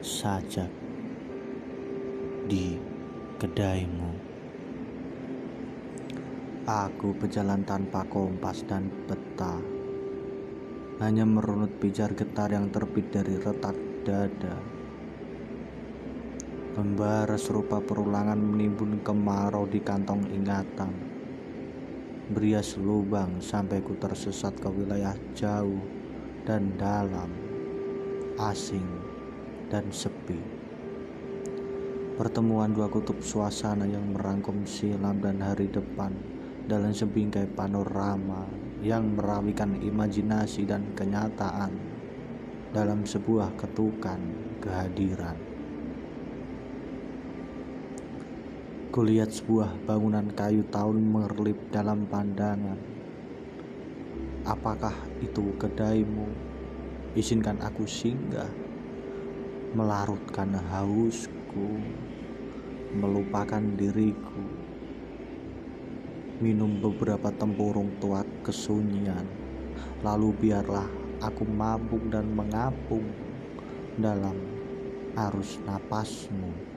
sajak di kedaimu. Aku berjalan tanpa kompas dan peta, hanya merunut pijar getar yang terbit dari retak dada. Membara serupa perulangan menimbun kemarau di kantong ingatan. Berias lubang sampai ku tersesat ke wilayah jauh dan dalam, asing dan sepi. Pertemuan dua kutub suasana yang merangkum silam dan hari depan dalam sebingkai panorama yang merawikan imajinasi dan kenyataan dalam sebuah ketukan kehadiran. Kulihat sebuah bangunan kayu tahun mengerlip dalam pandangan. Apakah itu kedaimu? Izinkan aku singgah, melarutkan hausku, melupakan diriku, minum beberapa tempurung tua kesunyian, lalu biarlah aku mabuk dan mengapung dalam arus napasmu.